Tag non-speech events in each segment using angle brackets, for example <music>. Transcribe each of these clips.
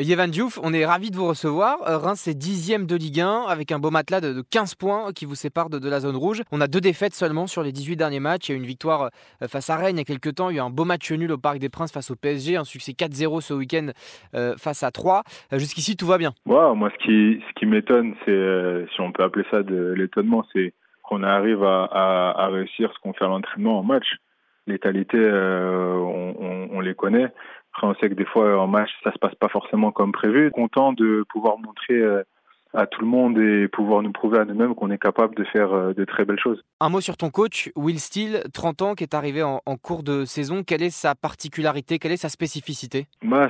Yévan Diouf, on est ravi de vous recevoir. Euh, Reims est dixième de Ligue 1 avec un beau matelas de 15 points qui vous sépare de, la zone rouge. On a deux défaites seulement sur les 18 derniers matchs. Il y a une victoire euh, face à Rennes il y a quelques temps. Il y a eu un beau match nul au Parc des Princes face au PSG. Un succès 4-0 ce week-end euh, face à 3. Jusqu'ici, tout va bien. moi, ce qui, m'étonne, c'est, si on peut appeler ça de l'étonnement, c'est qu'on arrive à, réussir ce qu'on fait à l'entraînement en match. Les qualités, on les connaît. Après, on sait que des fois, en match, ça se passe pas forcément comme prévu. Content de pouvoir montrer euh, à tout le monde et pouvoir nous prouver à nous-mêmes qu'on est capable de faire euh, de très belles choses. Un mot sur ton coach, Will Steele, 30 ans, qui est arrivé en, cours de saison. Quelle est sa particularité? Quelle est sa spécificité? Bah,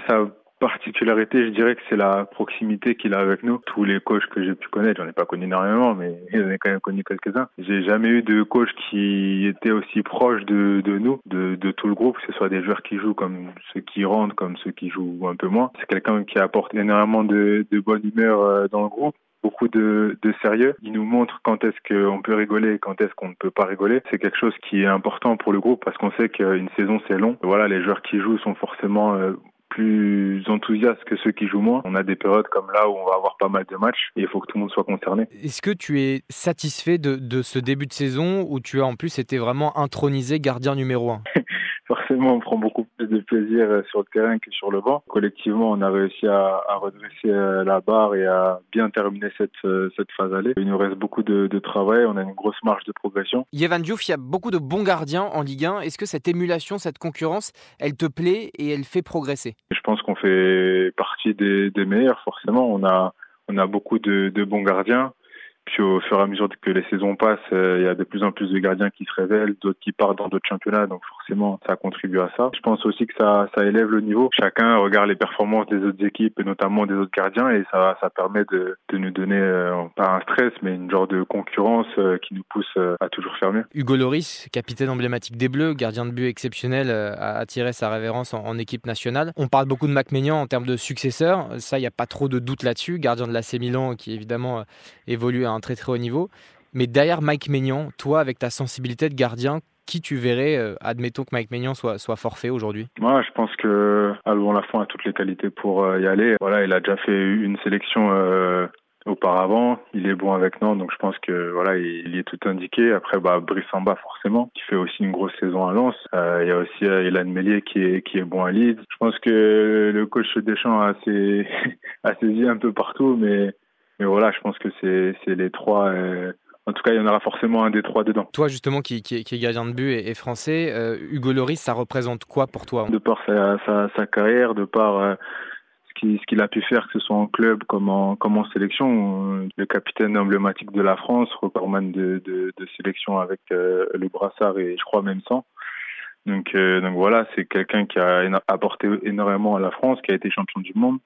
particularité, je dirais que c'est la proximité qu'il a avec nous. Tous les coachs que j'ai pu connaître, j'en ai pas connu énormément, mais <laughs> j'en ai quand même connu quelques-uns. J'ai jamais eu de coach qui était aussi proche de, nous, de, tout le groupe, que ce soit des joueurs qui jouent comme ceux qui rentrent, comme ceux qui jouent un peu moins. C'est quelqu'un qui apporte énormément de, bonne humeur euh, dans le groupe beaucoup de, de, sérieux. Il nous montre quand est-ce qu'on peut rigoler et quand est-ce qu'on ne peut pas rigoler. C'est quelque chose qui est important pour le groupe parce qu'on sait qu'une saison c'est long. Voilà, les joueurs qui jouent sont forcément euh, plus enthousiastes que ceux qui jouent moins. On a des périodes comme là où on va avoir pas mal de matchs et il faut que tout le monde soit concerné. Est-ce que tu es satisfait de, de ce début de saison où tu as en plus été vraiment intronisé gardien numéro 1 <laughs> forcément, on prend beaucoup plus de plaisir euh, sur le terrain que sur le banc. Collectivement, on a réussi à, redresser euh, la barre et à bien terminer cette, euh, cette phase allée. Il nous reste beaucoup de, travail, on a une grosse marge de progression. Yévan Diouf, il y a beaucoup de bons gardiens en Ligue 1. Est-ce que cette émulation, cette concurrence, elle te plaît et elle fait progresser? Je pense qu'on fait partie des, meilleurs, forcément. On a, on a beaucoup de bons gardiens. Puis au fur et à mesure que les saisons passent, euh, il y a de plus en plus de gardiens qui se révèlent, d'autres qui partent dans d'autres championnats, donc forcément ça contribue à ça. Je pense aussi que ça, ça élève le niveau. Chacun regarde les performances des autres équipes, et notamment des autres gardiens, et ça, ça permet de, nous donner euh, pas un stress, mais une genre de concurrence euh, qui nous pousse à toujours faire mieux. Hugo Loris, capitaine emblématique des Bleus, gardien de but exceptionnel, a attiré sa révérence en, équipe nationale. On parle beaucoup de Mac en termes de successeur, ça il n'y a pas trop de doute là-dessus. Gardien de l'AC Milan qui évidemment évolue à un très très haut niveau. Mais derrière Mike Maignan, toi, avec ta sensibilité de gardien, qui tu verrais, euh, admettons que Mike Maignan soit, soit forfait aujourd'hui? Moi, je pense que Alban Lafont a toutes les qualités pour euh, y aller. Voilà, il a déjà fait une sélection euh, auparavant. Il est bon avec Nantes, donc je pense que voilà, il, est tout indiqué. Après, bah, Brice Samba forcément, qui fait aussi une grosse saison à Lens. il y a aussi Ilan Mellier qui est qui est bon à Leeds. Je pense que le coach Deschamps a, <laughs> a saisi un peu partout, mais mais voilà, je pense que c'est les trois. En tout cas, il y en aura forcément un des trois dedans. Toi, justement, qui, qui, est gardien de but et, français, euh, Hugo Loris, ça représente quoi pour toi De par sa, sa, carrière, de par euh, ce qu'il a pu faire, que ce soit en club comme en, comme en sélection, le capitaine emblématique de la France, recordman de, de, de sélection avec le brassard et je crois même sans. Donc, donc voilà, c'est quelqu'un qui a apporté énormément à la France, qui a été champion du monde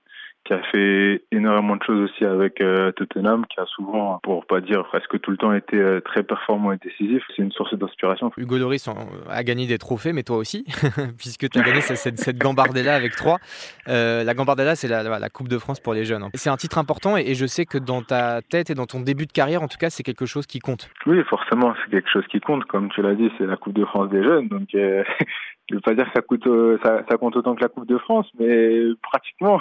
qui a fait énormément de choses aussi avec euh, Tottenham, qui a souvent, pour pas dire presque tout le temps, été euh, très performant et décisif. C'est une source d'inspiration. Hugo Loris a gagné des trophées, mais toi aussi, <laughs> puisque tu as gagné cette, cette Gambardella avec trois. Euh, la Gambardella, c'est la, la, Coupe de France pour les jeunes. Hein. C'est un titre important et, je sais que dans ta tête et dans ton début de carrière, en tout cas, c'est quelque chose qui compte. Oui, forcément, c'est quelque chose qui compte. Comme tu l'as dit, c'est la Coupe de France des jeunes. Donc, <laughs> je veux pas dire que ça coûte euh, ça, ça, compte autant que la Coupe de France, mais <laughs> pratiquement.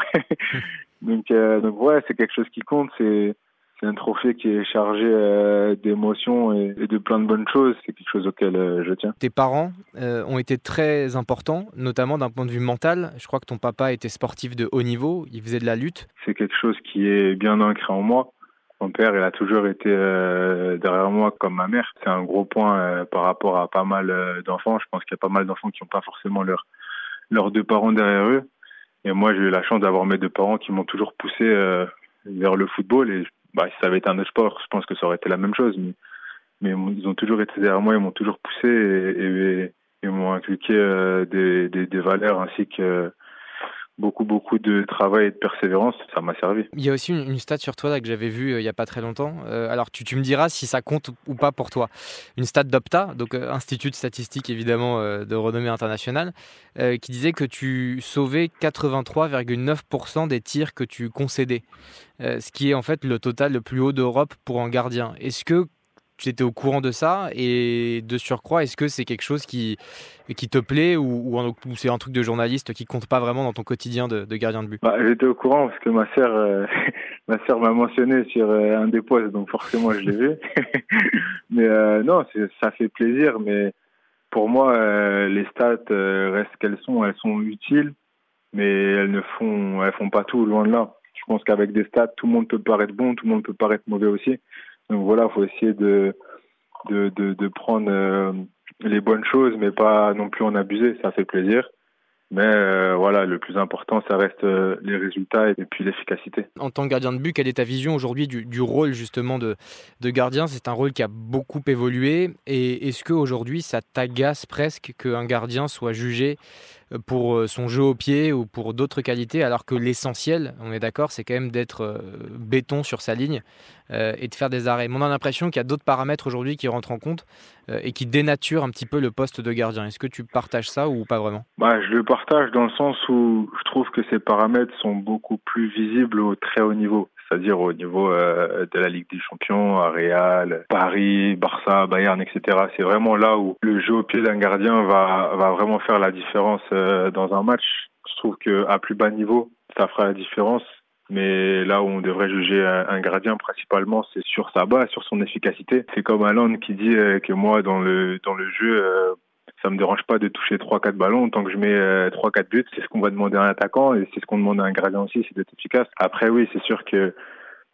donc euh, donc ouais, c'est quelque chose qui compte. C'est c'est un trophée qui est chargé euh, d'émotions et, de plein de bonnes choses. C'est quelque chose auquel je tiens. Tes parents ont été très importants, notamment d'un point de vue mental. Je crois que ton papa était sportif de haut niveau, il faisait de la lutte. C'est quelque chose qui est bien ancré en moi. Mon père, il a toujours été euh, derrière moi comme ma mère. C'est un gros point euh, par rapport à pas mal euh, d'enfants. Je pense qu'il y a pas mal d'enfants qui n'ont pas forcément leur, leurs deux parents derrière eux. Et moi, j'ai eu la chance d'avoir mes deux parents qui m'ont toujours poussé vers le football. Et bah, si ça avait été un autre sport, je pense que ça aurait été la même chose. Mais, ils ont toujours été derrière moi, ils m'ont toujours poussé et, et, m'ont inculqué des, des, des, valeurs ainsi que beaucoup beaucoup de travail et de persévérance, ça m'a servi. Il y a aussi une, stat sur toi que j'avais vue euh, il n'y a pas très longtemps. Euh, alors tu, tu, me diras si ça compte ou pas pour toi. Une stat d'Opta, donc euh, institut de statistique évidemment de renommée internationale, qui disait que tu sauvais 83,9% des tirs que tu concédais, ce qui est en fait le total le plus haut d'Europe pour un gardien. Est-ce que tu étais au courant de ça Et de surcroît, est-ce que c'est quelque chose qui, te plaît ou, ou, c'est un truc de journaliste qui compte pas vraiment dans ton quotidien de, gardien de but? Bah, J'étais au courant parce que ma sœur euh, <laughs> ma sœur m'a mentionné sur euh, un des postes, donc forcément je l'ai vu. <laughs> mais euh, non, ça fait plaisir, mais pour moi, les stats restent qu'elles sont, elles sont utiles, mais elles ne font, elles font pas tout, loin de là. Je pense qu'avec des stats, tout le monde peut paraître bon, tout le monde peut paraître mauvais aussi. Donc voilà, faut essayer de de, de, prendre euh, les bonnes choses, mais pas non plus en abuser. Ça fait plaisir. Mais euh, voilà, le plus important, ça reste euh, les résultats et puis l'efficacité. En tant que gardien de but, quelle est ta vision aujourd'hui du, du, rôle justement de, de gardien? C'est un rôle qui a beaucoup évolué. Et est-ce qu'aujourd'hui, ça t'agace presque qu'un gardien soit jugé pour euh, son jeu au pied ou pour d'autres qualités, alors que l'essentiel, on est d'accord, c'est quand même d'être euh, béton sur sa ligne euh, et de faire des arrêts. on a l'impression qu'il y a d'autres paramètres aujourd'hui qui rentrent en compte et qui dénaturent un petit peu le poste de gardien. Est-ce que tu partages ça ou pas vraiment? Bah, Je le partage dans le sens où je trouve que ces paramètres sont beaucoup plus visibles au très haut niveau c'est-à-dire au niveau euh, de la Ligue des Champions, à Real, Paris, Barça, Bayern, etc. C'est vraiment là où le jeu au pied d'un gardien va, va vraiment faire la différence euh, dans un match. Je trouve qu'à plus bas niveau, ça fera la différence. Mais là où on devrait juger un, gardien principalement, c'est sur sa base, sur son efficacité. C'est comme Alan qui dit euh, que moi, dans le dans le jeu, ça me dérange pas de toucher trois quatre ballons tant que je mets euh, trois quatre buts. C'est ce qu'on va demander à un attaquant et c'est ce qu'on demande à un gardien aussi, c'est d'être efficace. Après oui, c'est sûr que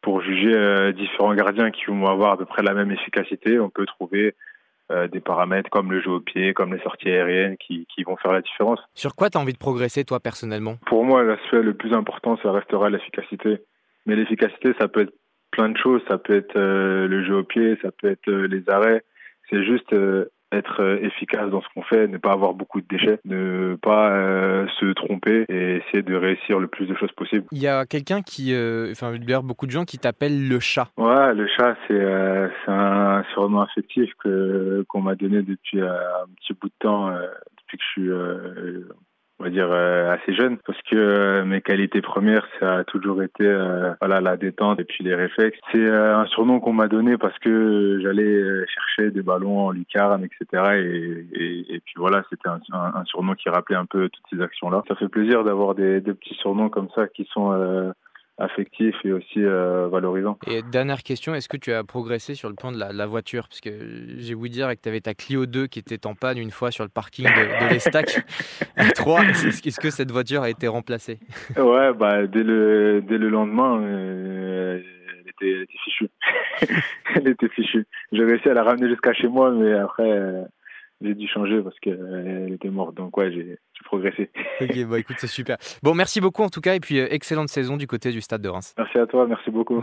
pour juger euh, différents gardiens qui vont avoir à peu près la même efficacité, on peut trouver euh, des paramètres comme le jeu au pied, comme les sorties aériennes qui, qui vont faire la différence. Sur quoi tu as envie de progresser toi personnellement? Pour moi, l'aspect le plus important, ça restera l'efficacité. Mais l'efficacité, ça peut être plein de choses. Ça peut être le jeu au pied, ça peut être les arrêts. C'est juste être euh, efficace dans ce qu'on fait, ne pas avoir beaucoup de déchets, ne pas euh, se tromper et essayer de réussir le plus de choses possible. Il y a quelqu'un qui, euh, enfin, d'ailleurs beaucoup de gens qui t'appellent le chat. Ouais, le chat, c'est un surnom affectif que qu'on m'a donné depuis un petit bout de temps, depuis que je suis on va dire euh, assez jeune parce que euh, mes qualités premières ça a toujours été euh, voilà la détente et puis les réflexes. C'est un surnom qu'on m'a donné parce que j'allais chercher des ballons en lucarne etc et, et, puis voilà c'était un, un, surnom qui rappelait un peu toutes ces actions là ça fait plaisir d'avoir des, des petits surnoms comme ça qui sont affectif et aussi euh, valorisant. Et dernière question, est-ce que tu as progressé sur le plan de la, voiture? Parce que j'ai voulu dire que tu avais ta Clio 2 qui était en panne une fois sur le parking de, de l'Estac <laughs> 3. Est-ce que cette voiture a été remplacée? Ouais, bah, dès, le, dès le lendemain, euh, elle, était, elle, était, fichue. <laughs> elle était fichue. J'ai réussi à la ramener jusqu'à chez moi, mais après... Euh, j'ai dû changer parce qu'elle était morte. Donc ouais, j'ai progressé. <laughs> Ok, bah écoute, c'est super. Bon, merci beaucoup en tout cas, et puis euh, excellente saison du côté du Stade de Reims. Merci à toi, merci beaucoup.